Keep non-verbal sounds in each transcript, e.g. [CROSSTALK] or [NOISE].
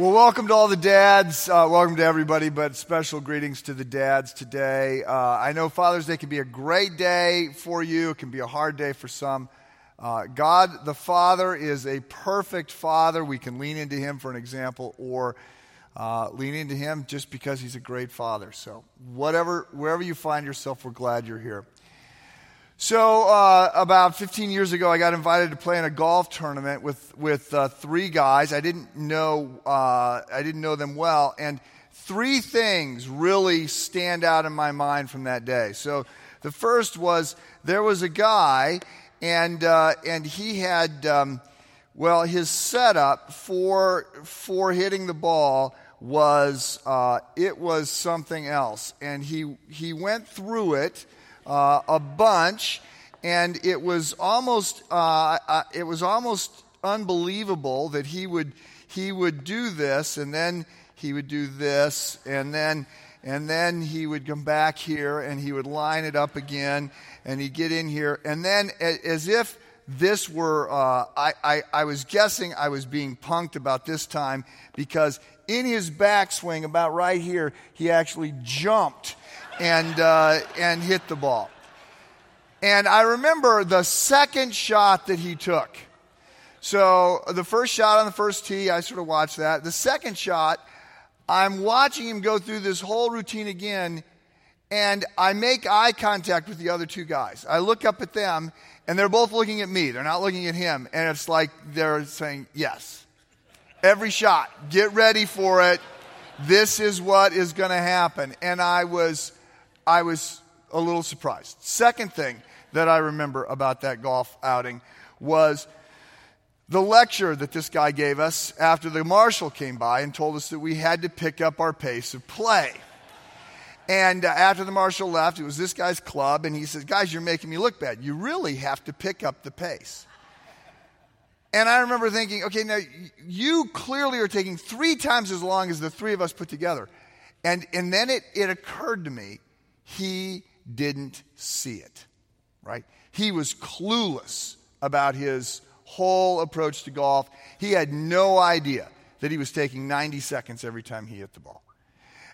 Well, welcome to all the dads. Uh, welcome to everybody, but special greetings to the dads today. Uh, I know Father's Day can be a great day for you, it can be a hard day for some. Uh, God the Father is a perfect Father. We can lean into Him for an example or uh, lean into Him just because He's a great Father. So, whatever, wherever you find yourself, we're glad you're here. So, uh, about 15 years ago, I got invited to play in a golf tournament with, with uh, three guys. I didn't, know, uh, I didn't know them well. And three things really stand out in my mind from that day. So, the first was there was a guy, and, uh, and he had, um, well, his setup for, for hitting the ball was, uh, it was something else. And he, he went through it uh, a bunch, and it was almost uh, uh, it was almost unbelievable that he would he would do this, and then he would do this, and then and then he would come back here, and he would line it up again, and he'd get in here, and then as if this were, uh, I, I, I, was guessing I was being punked about this time because in his backswing, about right here, he actually jumped and, uh, and hit the ball. And I remember the second shot that he took. So the first shot on the first tee, I sort of watched that. The second shot, I'm watching him go through this whole routine again, and I make eye contact with the other two guys. I look up at them, and they're both looking at me. They're not looking at him. And it's like they're saying, Yes. Every shot, get ready for it. This is what is going to happen. And I was I was a little surprised. Second thing that I remember about that golf outing was the lecture that this guy gave us after the marshal came by and told us that we had to pick up our pace of play. And uh, after the marshal left, it was this guy's club, and he says, Guys, you're making me look bad. You really have to pick up the pace. And I remember thinking, okay, now you clearly are taking three times as long as the three of us put together. And, and then it, it occurred to me he didn't see it, right? He was clueless about his whole approach to golf. He had no idea that he was taking 90 seconds every time he hit the ball.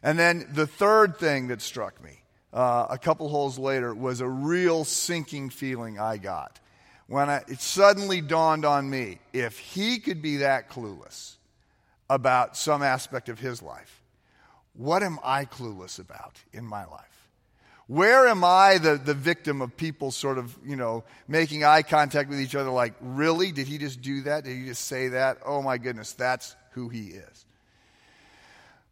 And then the third thing that struck me uh, a couple holes later was a real sinking feeling I got when I, it suddenly dawned on me if he could be that clueless about some aspect of his life, what am I clueless about in my life? Where am I the, the victim of people sort of, you know, making eye contact with each other like, really? Did he just do that? Did he just say that? Oh my goodness, that's who he is.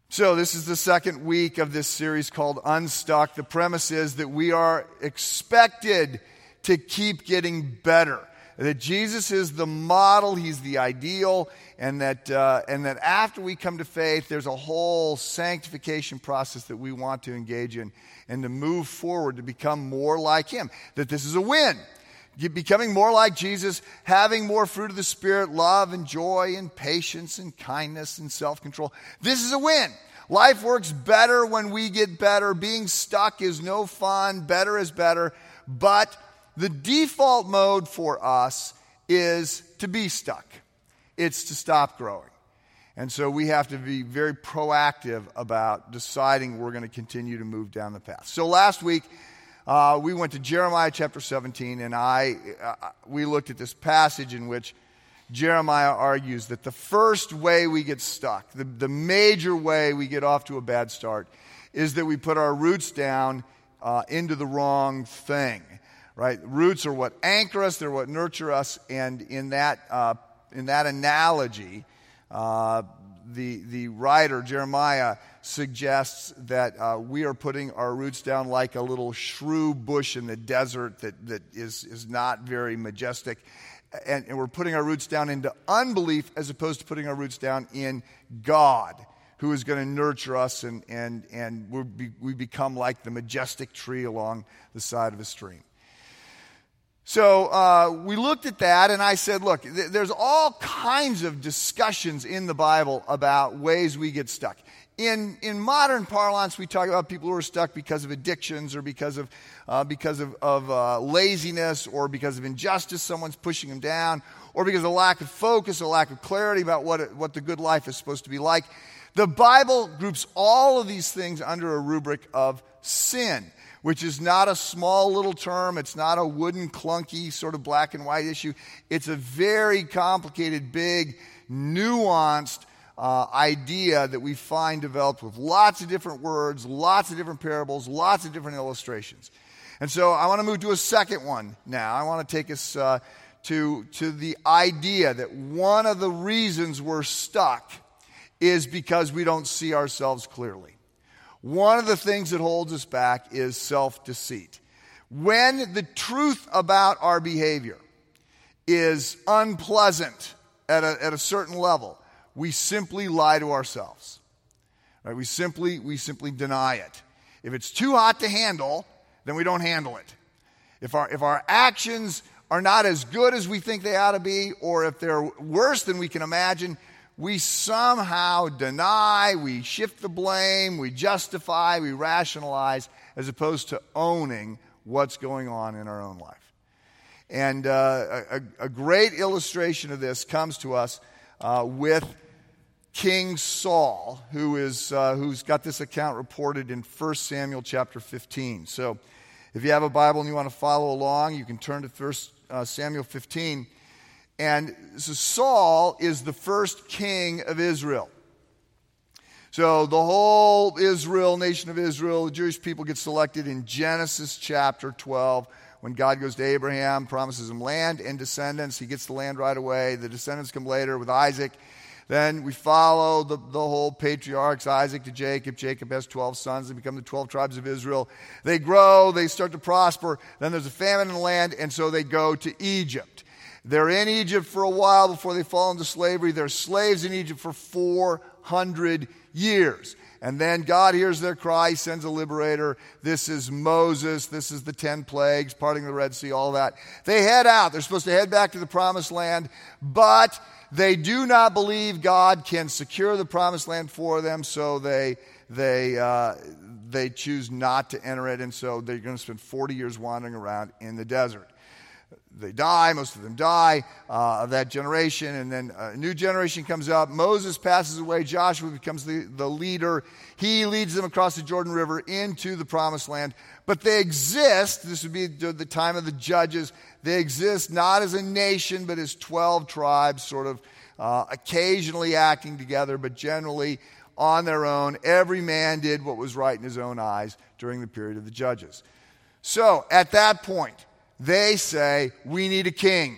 So, this is the second week of this series called Unstuck. The premise is that we are expected to keep getting better that Jesus is the model, He's the ideal, and that, uh, and that after we come to faith, there's a whole sanctification process that we want to engage in and to move forward to become more like Him. That this is a win. Becoming more like Jesus, having more fruit of the Spirit, love and joy and patience and kindness and self control. This is a win. Life works better when we get better. Being stuck is no fun. Better is better. But the default mode for us is to be stuck, it's to stop growing. And so we have to be very proactive about deciding we're going to continue to move down the path. So last week, uh, we went to Jeremiah chapter 17, and I, uh, we looked at this passage in which Jeremiah argues that the first way we get stuck, the, the major way we get off to a bad start, is that we put our roots down uh, into the wrong thing right? Roots are what anchor us, they're what nurture us, and in that, uh, in that analogy, uh, the, the writer, Jeremiah, suggests that uh, we are putting our roots down like a little shrew bush in the desert that, that is, is not very majestic. And, and we're putting our roots down into unbelief as opposed to putting our roots down in God who is going to nurture us and, and, and we we become like the majestic tree along the side of a stream. So uh, we looked at that, and I said, look, th- there's all kinds of discussions in the Bible about ways we get stuck. In, in modern parlance, we talk about people who are stuck because of addictions or because of, uh, because of, of uh, laziness or because of injustice, someone's pushing them down, or because of a lack of focus, a lack of clarity about what, it, what the good life is supposed to be like. The Bible groups all of these things under a rubric of sin, which is not a small little term. It's not a wooden, clunky, sort of black and white issue. It's a very complicated, big, nuanced uh, idea that we find developed with lots of different words, lots of different parables, lots of different illustrations. And so I want to move to a second one now. I want to take us uh, to, to the idea that one of the reasons we're stuck is because we don't see ourselves clearly. One of the things that holds us back is self deceit. When the truth about our behavior is unpleasant at a, at a certain level, we simply lie to ourselves. Right? We, simply, we simply deny it. If it's too hot to handle, then we don't handle it. If our, if our actions are not as good as we think they ought to be, or if they're worse than we can imagine, we somehow deny, we shift the blame, we justify, we rationalize, as opposed to owning what's going on in our own life. And uh, a, a, great illustration of this comes to us uh, with King Saul, who is, uh, who's got this account reported in 1 Samuel chapter 15. So if you have a Bible and you want to follow along, you can turn to 1 uh, Samuel 15. And so Saul is the first king of Israel. So the whole Israel, nation of Israel, the Jewish people get selected in Genesis chapter 12 when God goes to Abraham, promises him land and descendants. He gets the land right away. The descendants come later with Isaac. Then we follow the, the whole patriarchs, Isaac to Jacob. Jacob has 12 sons. They become the 12 tribes of Israel. They grow, they start to prosper. Then there's a famine in the land, and so they go to Egypt. They're in Egypt for a while before they fall into slavery. They're slaves in Egypt for 400 years. And then God hears their cry, sends a liberator. This is Moses. This is the 10 plagues, parting the Red Sea, all that. They head out. They're supposed to head back to the promised land, but they do not believe God can secure the promised land for them, so they, they, uh, they choose not to enter it, and so they're going to spend 40 years wandering around in the desert. They die, most of them die uh, of that generation, and then a new generation comes up. Moses passes away, Joshua becomes the, the leader. He leads them across the Jordan River into the promised land. But they exist, this would be the time of the judges, they exist not as a nation, but as 12 tribes, sort of uh, occasionally acting together, but generally on their own. Every man did what was right in his own eyes during the period of the judges. So at that point, they say, We need a king.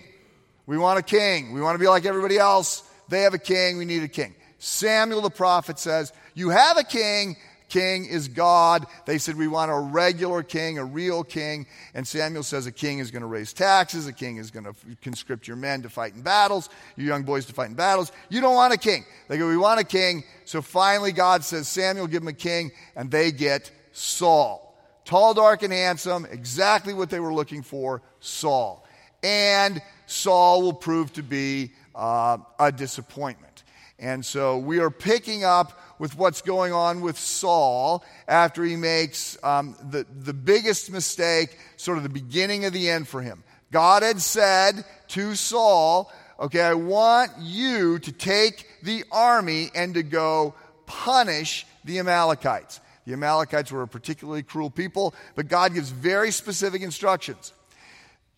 We want a king. We want to be like everybody else. They have a king. We need a king. Samuel the prophet says, You have a king king is God. They said, We want a regular king, a real king. And Samuel says, A king is going to raise taxes. A king is going to conscript your men to fight in battles, your young boys to fight in battles. You don't want a king. They go, We want a king. So finally, God says, Samuel, give him a king. And they get Saul. Tall, dark, and handsome, exactly what they were looking for Saul. And Saul will prove to be uh, a disappointment. And so we are picking up with what's going on with Saul after he makes um, the, the biggest mistake, sort of the beginning of the end for him. God had said to Saul, Okay, I want you to take the army and to go punish the Amalekites. The Amalekites were a particularly cruel people, but God gives very specific instructions.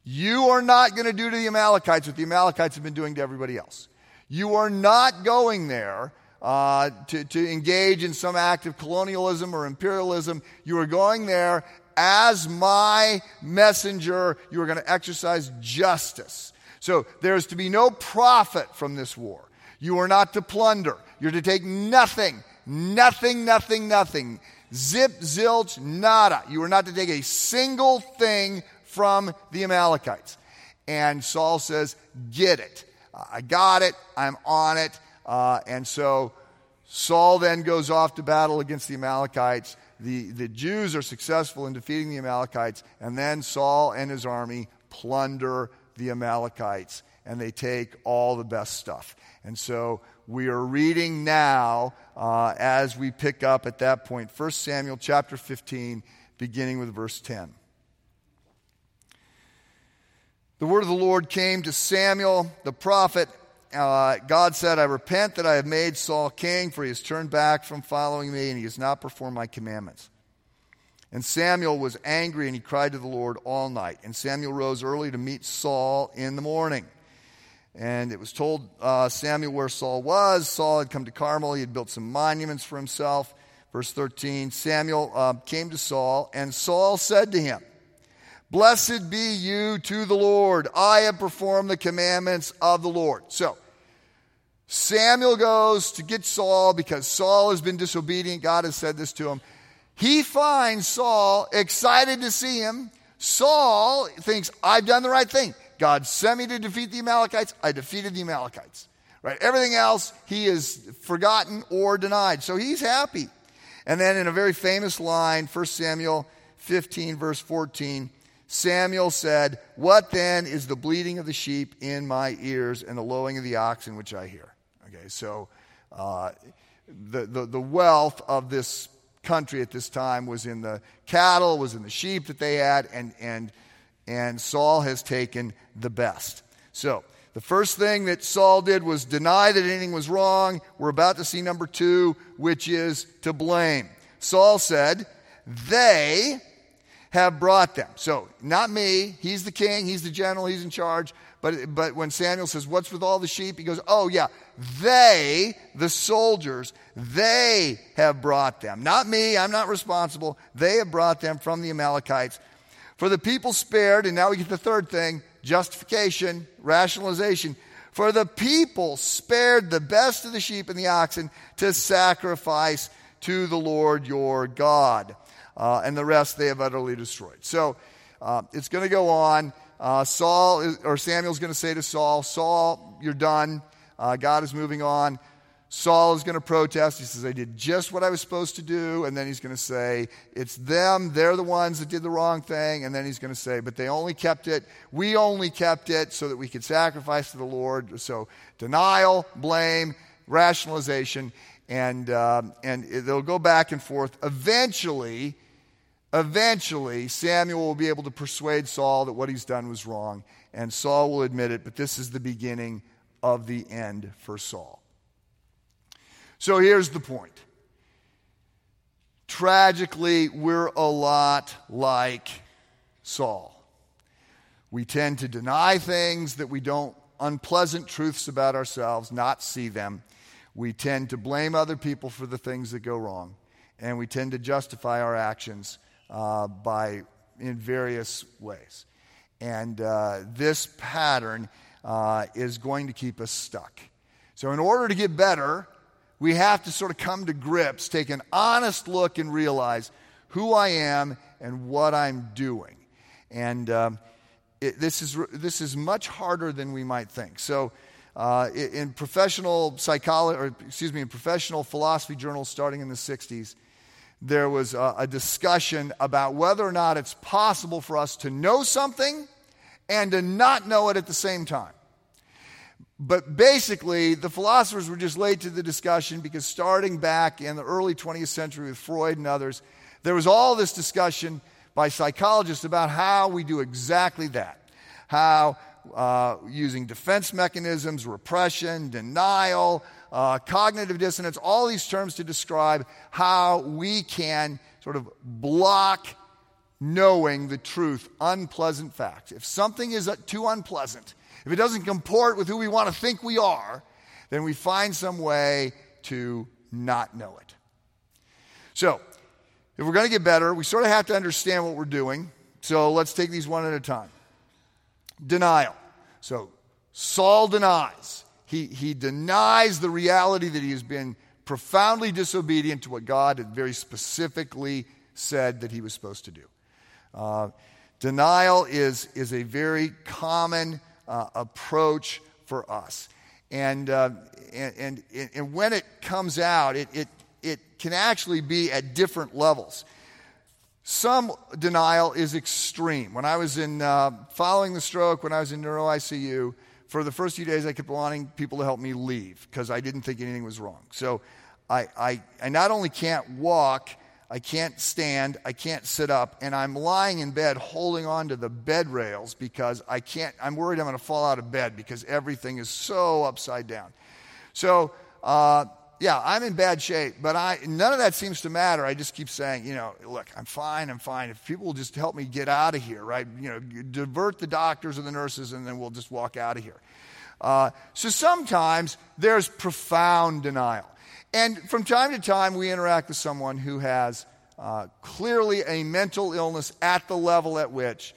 You are not going to do to the Amalekites what the Amalekites have been doing to everybody else. You are not going there uh, to, to engage in some act of colonialism or imperialism. You are going there as my messenger. You are going to exercise justice. So there is to be no profit from this war. You are not to plunder. You're to take nothing, nothing, nothing, nothing. Zip, zilch, nada. You are not to take a single thing from the Amalekites. And Saul says, Get it. I got it. I'm on it. Uh, and so Saul then goes off to battle against the Amalekites. The, the Jews are successful in defeating the Amalekites, and then Saul and his army plunder the Amalekites, and they take all the best stuff. And so we are reading now uh, as we pick up at that point 1 Samuel chapter 15, beginning with verse 10. the word of the Lord came to Samuel, the prophet. Uh, God said, I repent that I have made Saul king, for he has turned back from following me, and he has not performed my commandments. And Samuel was angry, and he cried to the Lord all night. And Samuel rose early to meet Saul in the morning. And it was told uh, Samuel where Saul was. Saul had come to Carmel. He had built some monuments for himself. Verse 13 Samuel uh, came to Saul, and Saul said to him, Blessed be you to the Lord. I have performed the commandments of the Lord. So, Samuel goes to get Saul because Saul has been disobedient. God has said this to him. He finds Saul excited to see him. Saul thinks, I've done the right thing. God sent me to defeat the Amalekites. I defeated the Amalekites. Right? Everything else he is forgotten or denied. So he's happy. And then in a very famous line, 1 Samuel 15, verse 14, Samuel said, What then is the bleating of the sheep in my ears and the lowing of the oxen which I hear? Okay, so uh, the, the, the wealth of this country at this time was in the cattle, was in the sheep that they had, and, and and Saul has taken the best. So, the first thing that Saul did was deny that anything was wrong. We're about to see number two, which is to blame. Saul said, They have brought them. So, not me. He's the king, he's the general, he's in charge. But, but when Samuel says, What's with all the sheep? He goes, Oh, yeah, they, the soldiers, they have brought them. Not me, I'm not responsible. They have brought them from the Amalekites for the people spared, and now we get the third thing justification, rationalization. For the people spared the best of the sheep and the oxen to sacrifice to the Lord your God. Uh, and the rest they have utterly destroyed. So uh, it's going to go on. Uh, Saul, is, or Samuel's going to say to Saul, Saul, you're done. Uh, God is moving on. Saul is going to protest. He says, I did just what I was supposed to do. And then he's going to say, It's them. They're the ones that did the wrong thing. And then he's going to say, But they only kept it. We only kept it so that we could sacrifice to the Lord. So denial, blame, rationalization. And, um, and they'll go back and forth. Eventually, eventually, Samuel will be able to persuade Saul that what he's done was wrong. And Saul will admit it. But this is the beginning of the end for Saul. So here's the point. Tragically, we're a lot like Saul. We tend to deny things that we don't, unpleasant truths about ourselves, not see them. We tend to blame other people for the things that go wrong. And we tend to justify our actions uh, by, in various ways. And uh, this pattern uh, is going to keep us stuck. So, in order to get better, we have to sort of come to grips, take an honest look, and realize who I am and what I'm doing. And um, it, this, is, this is much harder than we might think. So, uh, in professional psychology, or excuse me, in professional philosophy journals starting in the 60s, there was a, a discussion about whether or not it's possible for us to know something and to not know it at the same time. But basically, the philosophers were just late to the discussion because starting back in the early 20th century with Freud and others, there was all this discussion by psychologists about how we do exactly that. How uh, using defense mechanisms, repression, denial, uh, cognitive dissonance, all these terms to describe how we can sort of block knowing the truth, unpleasant facts. If something is too unpleasant, if it doesn't comport with who we want to think we are, then we find some way to not know it. So, if we're going to get better, we sort of have to understand what we're doing. So, let's take these one at a time. Denial. So, Saul denies. He, he denies the reality that he has been profoundly disobedient to what God had very specifically said that he was supposed to do. Uh, denial is, is a very common uh, approach for us. And, uh, and, and, and, when it comes out, it, it, it can actually be at different levels. Some denial is extreme. When I was in, uh, following the stroke, when I was in neuro ICU, for the first few days, I kept wanting people to help me leave because I didn't think anything was wrong. So I, I, I not only can't walk, I can't stand, I can't sit up, and I'm lying in bed holding on to the bed rails because I can't, I'm worried I'm going to fall out of bed because everything is so upside down. So, uh, yeah, I'm in bad shape, but I, none of that seems to matter. I just keep saying, you know, look, I'm fine, I'm fine. If people will just help me get out of here, right? You know, divert the doctors or the nurses, and then we'll just walk out of here. Uh, so sometimes there's profound denial. And from time to time, we interact with someone who has uh, clearly a mental illness at the level at which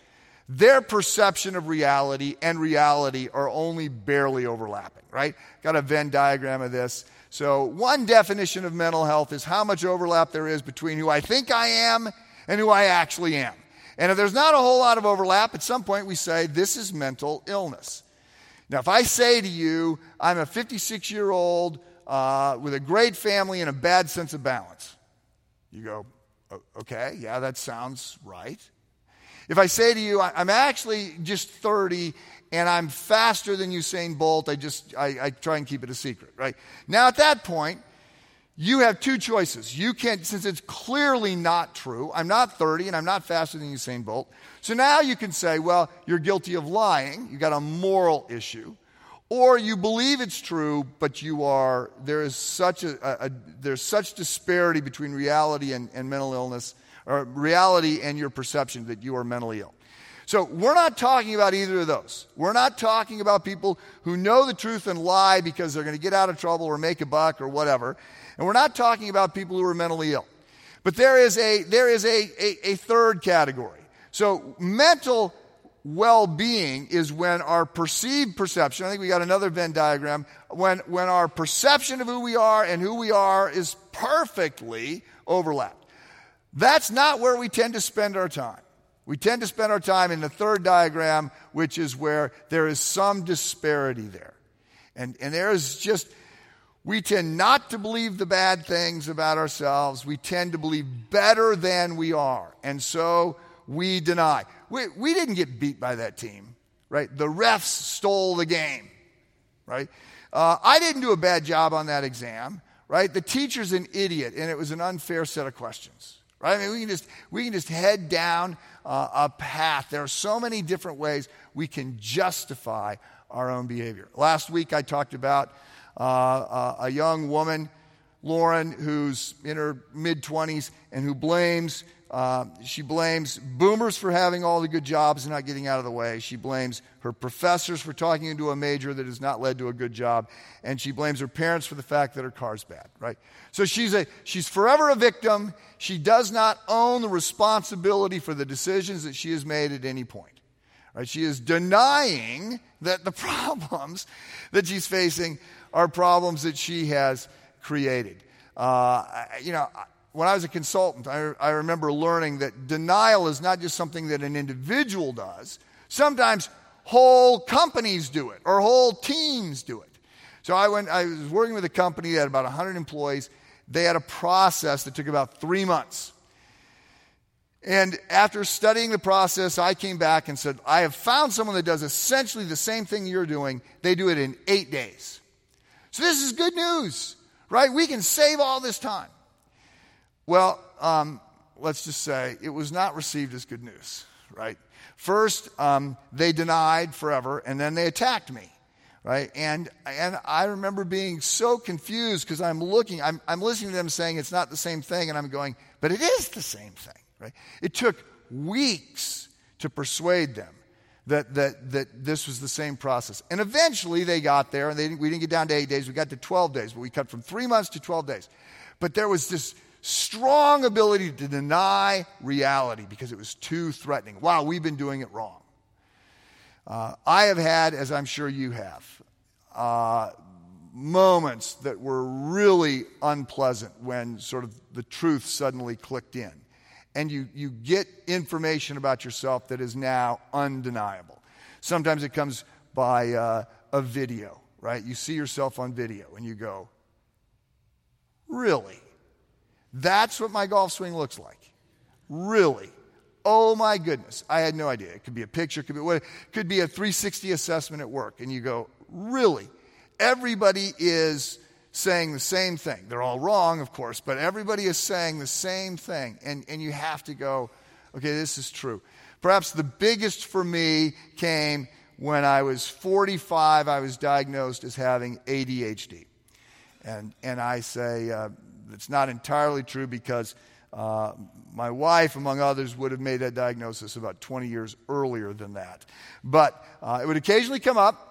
their perception of reality and reality are only barely overlapping, right? Got a Venn diagram of this. So, one definition of mental health is how much overlap there is between who I think I am and who I actually am. And if there's not a whole lot of overlap, at some point we say this is mental illness. Now, if I say to you, I'm a 56 year old uh, with a great family and a bad sense of balance. You go, okay, yeah, that sounds right. If I say to you, I'm actually just 30 and I'm faster than Usain Bolt, I just, I, I try and keep it a secret, right? Now at that point, you have two choices. You can, since it's clearly not true, I'm not 30 and I'm not faster than Usain Bolt. So now you can say, well, you're guilty of lying. You got a moral issue or you believe it's true, but you are, there is such a, a, a there's such disparity between reality and, and mental illness, or reality and your perception that you are mentally ill. So we're not talking about either of those. We're not talking about people who know the truth and lie because they're going to get out of trouble or make a buck or whatever. And we're not talking about people who are mentally ill. But there is a, there is a, a, a third category. So mental well being is when our perceived perception, I think we got another Venn diagram, when, when our perception of who we are and who we are is perfectly overlapped. That's not where we tend to spend our time. We tend to spend our time in the third diagram, which is where there is some disparity there. And, and there is just, we tend not to believe the bad things about ourselves. We tend to believe better than we are. And so we deny. We, we didn't get beat by that team, right? The refs stole the game, right? Uh, I didn't do a bad job on that exam, right? The teacher's an idiot, and it was an unfair set of questions, right? I mean, we can just, we can just head down uh, a path. There are so many different ways we can justify our own behavior. Last week, I talked about uh, uh a young woman, Lauren, who's in her mid 20s and who blames uh, she blames boomers for having all the good jobs and not getting out of the way. She blames her professors for talking into a major that has not led to a good job. And she blames her parents for the fact that her car's bad, right? So she's, a, she's forever a victim. She does not own the responsibility for the decisions that she has made at any point. Right? She is denying that the [LAUGHS] problems that she's facing are problems that she has created. Uh, you know, when I was a consultant, I, I remember learning that denial is not just something that an individual does. Sometimes whole companies do it or whole teams do it. So I went, I was working with a company that had about 100 employees. They had a process that took about three months. And after studying the process, I came back and said, I have found someone that does essentially the same thing you're doing. They do it in eight days. So this is good news, right? We can save all this time. Well, um, let's just say it was not received as good news, right? First, um, they denied forever, and then they attacked me, right? And, and I remember being so confused because I'm looking, I'm, I'm listening to them saying it's not the same thing, and I'm going, but it is the same thing, right? It took weeks to persuade them that, that, that this was the same process. And eventually they got there, and they, we didn't get down to eight days, we got to 12 days, but we cut from three months to 12 days. But there was this strong ability to deny reality because it was too threatening. Wow, we've been doing it wrong. Uh, I have had, as I'm sure you have, uh, moments that were really unpleasant when sort of the truth suddenly clicked in. And you, you get information about yourself that is now undeniable. Sometimes it comes by uh, a video, right? You see yourself on video and you go, Really? That's what my golf swing looks like. Really. Oh my goodness. I had no idea. It could be a picture, could be what could be a 360 assessment at work. And you go, really? Everybody is saying the same thing. They're all wrong, of course, but everybody is saying the same thing. And, and you have to go, okay, this is true. Perhaps the biggest for me came when I was 45. I was diagnosed as having ADHD. And, and I say uh, it's not entirely true because uh, my wife, among others, would have made that diagnosis about 20 years earlier than that. But uh, it would occasionally come up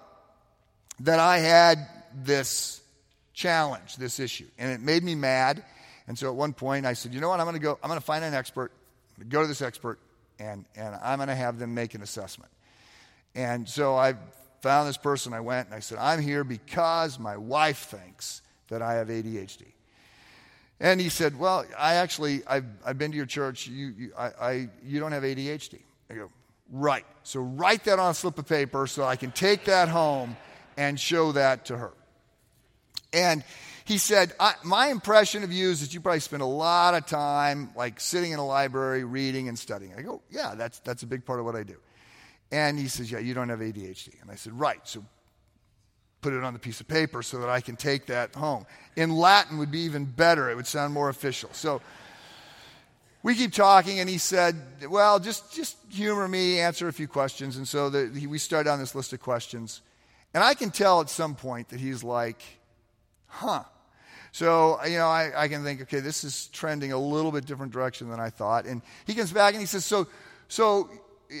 that I had this challenge, this issue, and it made me mad. And so at one point I said, you know what, I'm going to go, I'm going to find an expert, go to this expert, and, and I'm going to have them make an assessment. And so I found this person, I went and I said, I'm here because my wife thinks that I have ADHD. And he said, Well, I actually, I've, I've been to your church. You, you, I, I, you don't have ADHD. I go, Right. So write that on a slip of paper so I can take that home and show that to her. And he said, My impression of you is that you probably spend a lot of time like sitting in a library reading and studying. I go, Yeah, that's, that's a big part of what I do. And he says, Yeah, you don't have ADHD. And I said, Right. So put it on the piece of paper so that I can take that home. In Latin would be even better, it would sound more official. So we keep talking, and he said, Well, just, just humor me, answer a few questions. And so the, he, we start down this list of questions. And I can tell at some point that he's like, Huh. So, you know, I, I can think, okay, this is trending a little bit different direction than I thought. And he comes back and he says, So, so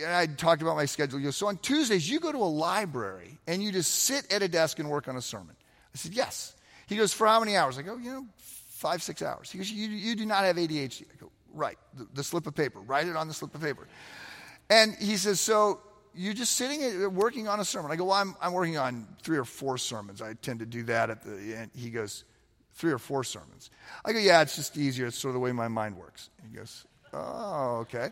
I talked about my schedule. So on Tuesdays, you go to a library and you just sit at a desk and work on a sermon. I said, Yes. He goes, For how many hours? I go, You know, five, six hours. He goes, You, you do not have ADHD. I go, Right. The, the slip of paper. Write it on the slip of paper. And he says, So you're just sitting uh, working on a sermon. I go, Well, I'm, I'm working on three or four sermons. I tend to do that at the end. He goes, Three or four sermons. I go, Yeah, it's just easier. It's sort of the way my mind works. He goes, Oh, okay.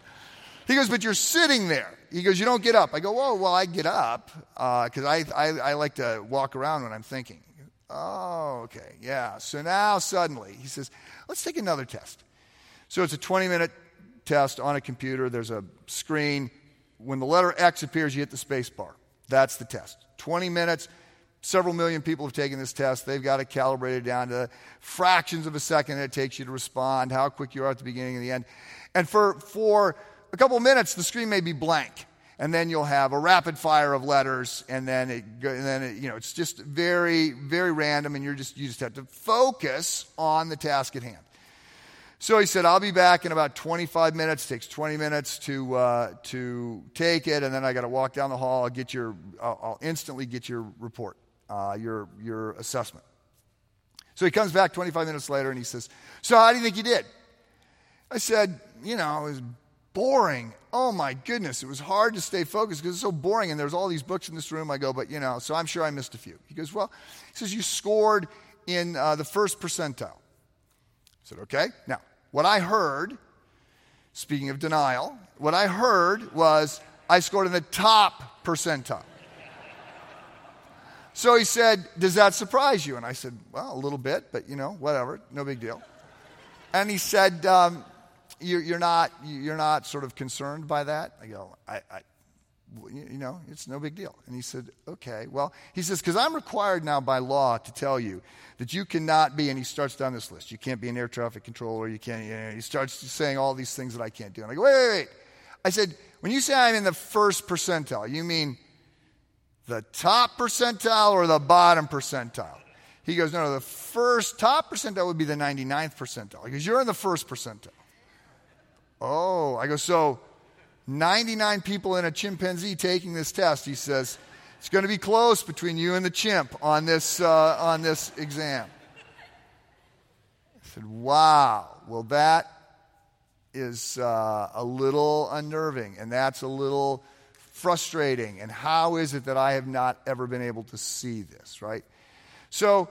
He goes, but you're sitting there. He goes, you don't get up. I go, oh, well, I get up because uh, I, I, I like to walk around when I'm thinking. Oh, okay, yeah. So now suddenly he says, let's take another test. So it's a 20 minute test on a computer. There's a screen. When the letter X appears, you hit the space bar. That's the test. 20 minutes. Several million people have taken this test. They've got it calibrated down to fractions of a second it takes you to respond, how quick you are at the beginning and the end. And for, for a couple of minutes, the screen may be blank. And then you'll have a rapid fire of letters, and then it, and then it, you know it's just very, very random, and you're just you just have to focus on the task at hand. So he said, I'll be back in about 25 minutes. It takes 20 minutes to, uh, to take it, and then I got to walk down the hall. I'll, get your, I'll, I'll instantly get your report, uh, your, your assessment. So he comes back 25 minutes later and he says, So, how do you think you did? I said, You know, it was boring. Oh my goodness, it was hard to stay focused because it's so boring. And there's all these books in this room. I go, but you know, so I'm sure I missed a few. He goes, well, he says, you scored in uh, the first percentile. I said, okay. Now, what I heard, speaking of denial, what I heard was I scored in the top percentile. So he said, Does that surprise you? And I said, Well, a little bit, but you know, whatever, no big deal. And he said, um, you're not, you're not sort of concerned by that? I go, I, I you know, it's no big deal. And he said, okay. Well, he says, because I'm required now by law to tell you that you cannot be, and he starts down this list. You can't be an air traffic controller. You can't, you know, he starts saying all these things that I can't do. And I go, wait, wait, wait. I said, when you say I'm in the first percentile, you mean the top percentile or the bottom percentile? He goes, no, no, the first top percentile would be the 99th percentile because you're in the first percentile. Oh, I go, so 99 people in a chimpanzee taking this test. He says, it's going to be close between you and the chimp on this, uh, on this exam. I said, wow. Well, that is uh, a little unnerving, and that's a little frustrating. And how is it that I have not ever been able to see this, right? So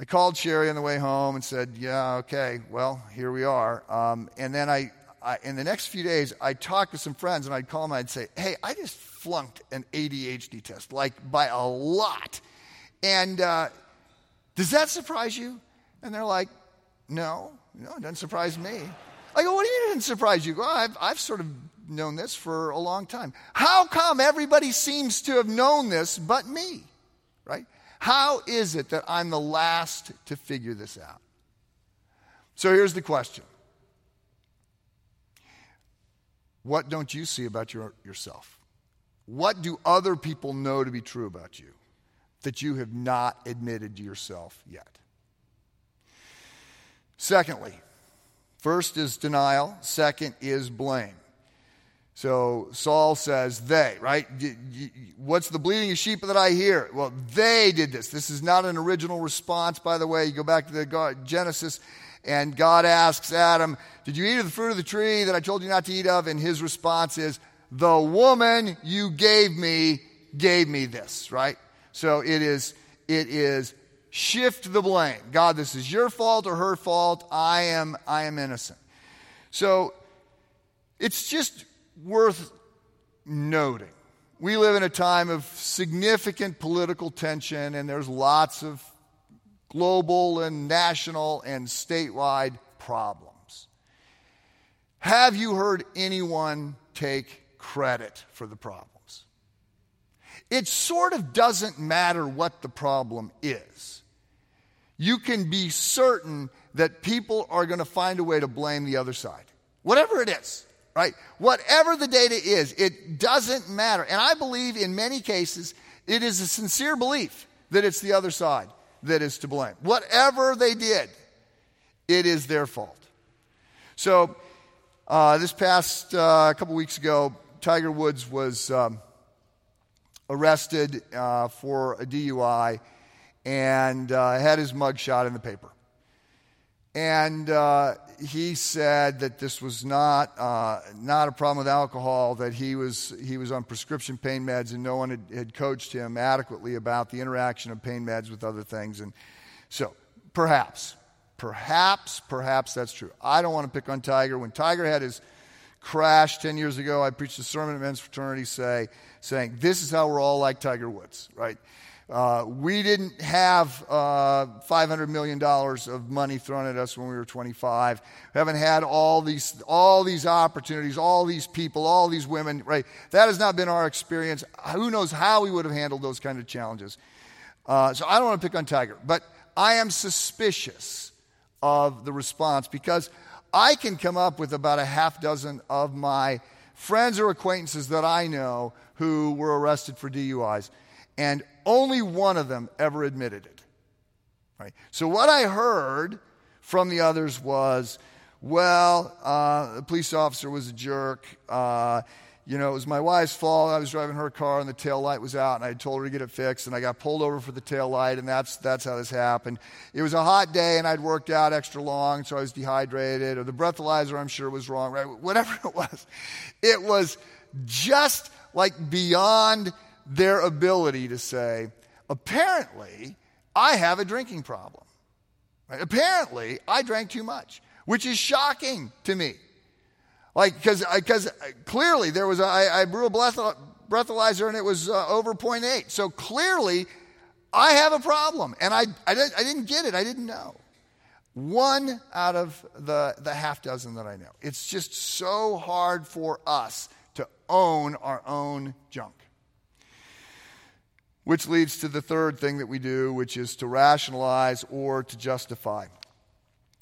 I called Sherry on the way home and said, Yeah, okay, well, here we are. Um, and then I, I, in the next few days, I talked talk with some friends and I'd call them and I'd say, hey, I just flunked an ADHD test, like by a lot. And uh, does that surprise you? And they're like, no, no, it doesn't surprise me. I go, what do you mean it didn't surprise you? Well, I've, I've sort of known this for a long time. How come everybody seems to have known this but me? Right? How is it that I'm the last to figure this out? So here's the question What don't you see about your, yourself? What do other people know to be true about you that you have not admitted to yourself yet? Secondly, first is denial, second is blame. So Saul says, they, right? What's the bleating of sheep that I hear? Well, they did this. This is not an original response, by the way. You go back to the Genesis, and God asks Adam, Did you eat of the fruit of the tree that I told you not to eat of? And his response is, The woman you gave me gave me this, right? So it is, it is shift the blame. God, this is your fault or her fault. I am, I am innocent. So it's just worth noting. We live in a time of significant political tension, and there's lots of global and national and statewide problems. Have you heard anyone take credit for the problems? It sort of doesn't matter what the problem is. You can be certain that people are going to find a way to blame the other side, whatever it is right? Whatever the data is, it doesn't matter. And I believe in many cases, it is a sincere belief that it's the other side that is to blame. Whatever they did, it is their fault. So, uh, this past uh, couple weeks ago, Tiger Woods was um, arrested uh, for a DUI and uh, had his mug shot in the paper. And uh, he said that this was not, uh, not a problem with alcohol, that he was, he was on prescription pain meds, and no one had, had coached him adequately about the interaction of pain meds with other things. And so, perhaps, perhaps, perhaps that's true. I don't want to pick on Tiger. When Tiger had his crash 10 years ago, I preached a sermon at men's fraternity say, saying, This is how we're all like Tiger Woods, right? Uh, we didn't have uh, $500 million of money thrown at us when we were 25. We haven't had all these, all these opportunities, all these people, all these women, right? That has not been our experience. Who knows how we would have handled those kind of challenges. Uh, so I don't want to pick on Tiger, but I am suspicious of the response because I can come up with about a half dozen of my friends or acquaintances that I know who were arrested for DUIs and only one of them ever admitted it. Right? So, what I heard from the others was, well, uh, the police officer was a jerk. Uh, you know, it was my wife's fault. I was driving her car and the tail light was out, and I told her to get it fixed, and I got pulled over for the tail light, and that's, that's how this happened. It was a hot day, and I'd worked out extra long, so I was dehydrated, or the breathalyzer, I'm sure, was wrong, right? Whatever [LAUGHS] it was. It was just like beyond their ability to say, apparently, I have a drinking problem. Right? Apparently, I drank too much, which is shocking to me. Like, because because clearly there was, a, I, I brew a breathalyzer and it was uh, over 0.8. So clearly, I have a problem. And I, I, didn't, I didn't get it, I didn't know. One out of the, the half dozen that I know. It's just so hard for us to own our own junk. Which leads to the third thing that we do, which is to rationalize or to justify.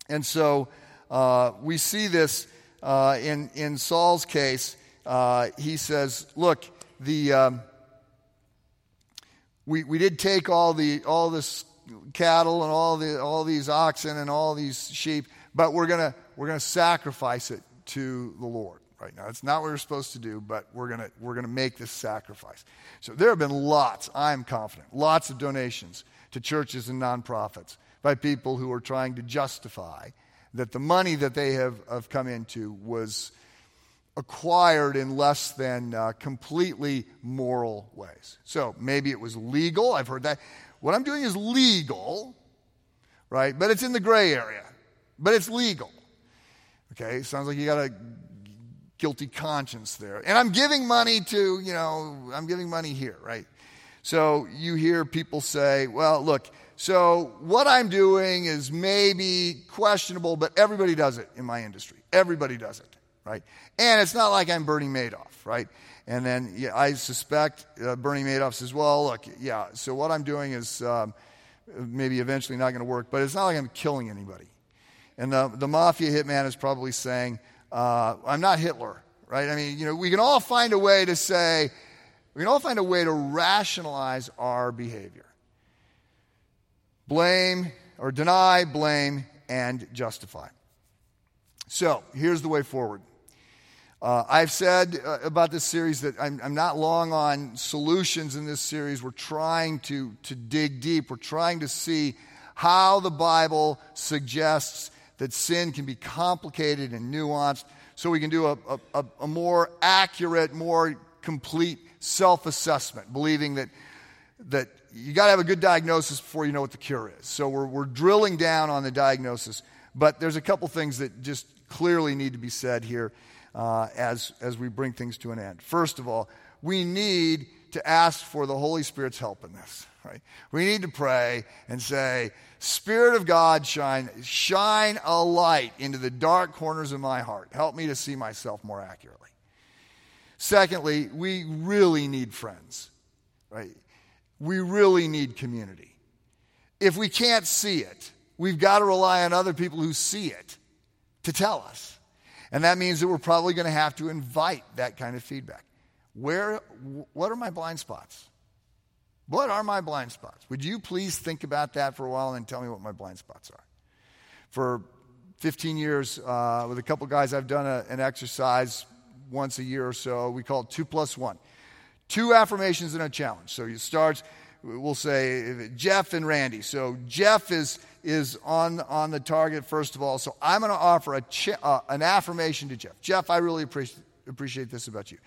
And so uh, we see this uh, in, in Saul's case. Uh, he says, Look, the, um, we, we did take all, the, all this cattle and all, the, all these oxen and all these sheep, but we're going we're gonna sacrifice it to the Lord right now. It's not what we're supposed to do, but we're going we're going to make this sacrifice. So there have been lots, I'm confident, lots of donations to churches and nonprofits by people who are trying to justify that the money that they have, have come into was acquired in less than uh, completely moral ways. So maybe it was legal. I've heard that. What I'm doing is legal, right? But it's in the gray area. But it's legal. Okay, sounds like you got to guilty conscience there. And I'm giving money to, you know, I'm giving money here, right? So you hear people say, well, look, so what I'm doing is maybe questionable, but everybody does it in my industry. Everybody does it, right? And it's not like I'm Bernie Madoff, right? And then yeah, I suspect uh, Bernie Madoff says, well, look, yeah, so what I'm doing is um, maybe eventually not going to work, but it's not like I'm killing anybody. And the, the mafia hitman is probably saying, uh, I'm not Hitler, right? I mean, you know, we can all find a way to say, we can all find a way to rationalize our behavior. Blame or deny, blame, and justify. So here's the way forward. Uh, I've said uh, about this series that I'm, I'm, not long on solutions in this series. We're trying to, to dig deep. We're trying to see how the Bible suggests that sin can be complicated and nuanced so we can do a, a, a more accurate, more complete self assessment, believing that, that you got to have a good diagnosis before you know what the cure is. So we're, we're drilling down on the diagnosis. But there's a couple things that just clearly need to be said here uh, as, as we bring things to an end. First of all, we need to ask for the Holy Spirit's help in this. Right? We need to pray and say, Spirit of God, shine, shine a light into the dark corners of my heart. Help me to see myself more accurately. Secondly, we really need friends. Right? We really need community. If we can't see it, we've got to rely on other people who see it to tell us. And that means that we're probably going to have to invite that kind of feedback. Where, what are my blind spots? What are my blind spots? Would you please think about that for a while and tell me what my blind spots are? For 15 years, uh, with a couple guys, I've done a, an exercise once a year or so. We call it two plus one. Two affirmations and a challenge. So you start, we'll say Jeff and Randy. So Jeff is is on, on the target, first of all. So I'm going to offer a uh, an affirmation to Jeff. Jeff, I really appreciate, appreciate this about you.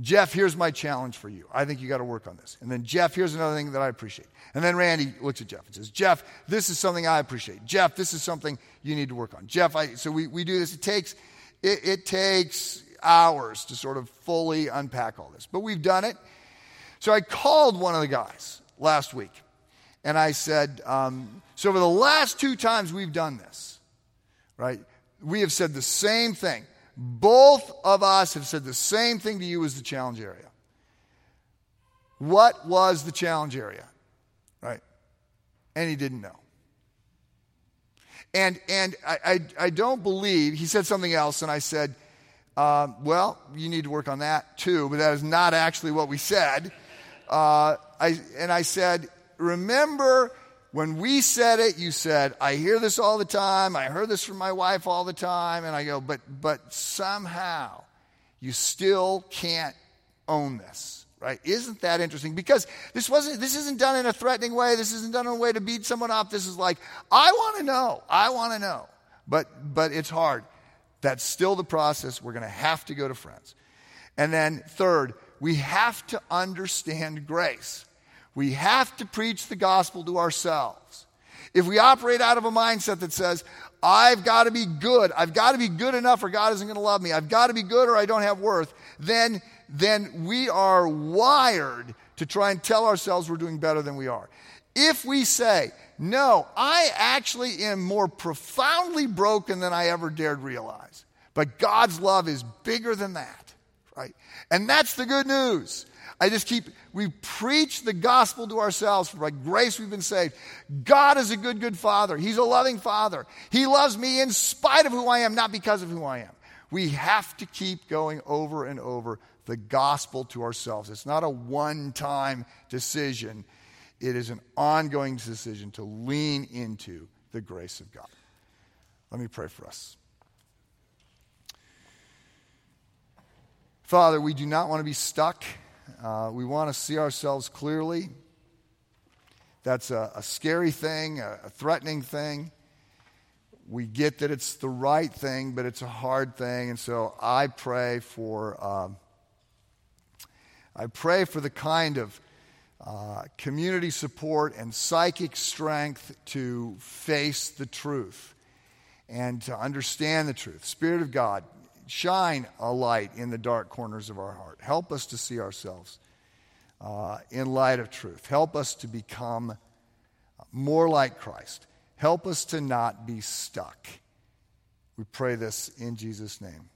Jeff, here's my challenge for you. I think you got to work on this. And then, Jeff, here's another thing that I appreciate. And then Randy looks at Jeff and says, Jeff, this is something I appreciate. Jeff, this is something you need to work on. Jeff, I, so we, we do this. It takes, it, it takes hours to sort of fully unpack all this. But we've done it. So I called one of the guys last week and I said, um, so over the last two times we've done this, right, we have said the same thing. Both of us have said the same thing to you as the challenge area. What was the challenge area? Right? And he didn't know. And, and I, I, I don't believe, he said something else, and I said, uh, well, you need to work on that too, but that is not actually what we said. Uh, I, and I said, remember when we said it, you said, I hear this all the time. I heard this from my wife all the time. And I go, but, but somehow you still can't own this, right? Isn't that interesting? Because this wasn't, this isn't done in a threatening way. This isn't done in a way to beat someone up. This is like, I want to know. I want to know. But, but it's hard. That's still the process. We're going to have to go to friends. And then third, we have to understand grace. We have to preach the gospel to ourselves. If we operate out of a mindset that says, I've got to be good, I've got to be good enough or God isn't going to love me, I've got to be good or I don't have worth, then, then we are wired to try and tell ourselves we're doing better than we are. If we say, no, I actually am more profoundly broken than I ever dared realize, but God's love is bigger than that, right? And that's the good news. I just keep, we preach the gospel to ourselves. By grace we've been saved. God is a good, good father. He's a loving father. He loves me in spite of who I am, not because of who I am. We have to keep going over and over the gospel to ourselves. It's not a one time decision, it is an ongoing decision to lean into the grace of God. Let me pray for us. Father, we do not want to be stuck uh, we want to see ourselves clearly. That's a, a scary thing, a, a, threatening thing. We get that it's the right thing, but it's a hard thing. And so I pray for, uh, I pray for the kind of uh, community support and psychic strength to face the truth and to understand the truth. Spirit of God, shine a light in the dark corners of our heart. Help us to see ourselves uh, in light of truth. Help us to become more like Christ. Help us to not be stuck. We pray this in Jesus' name.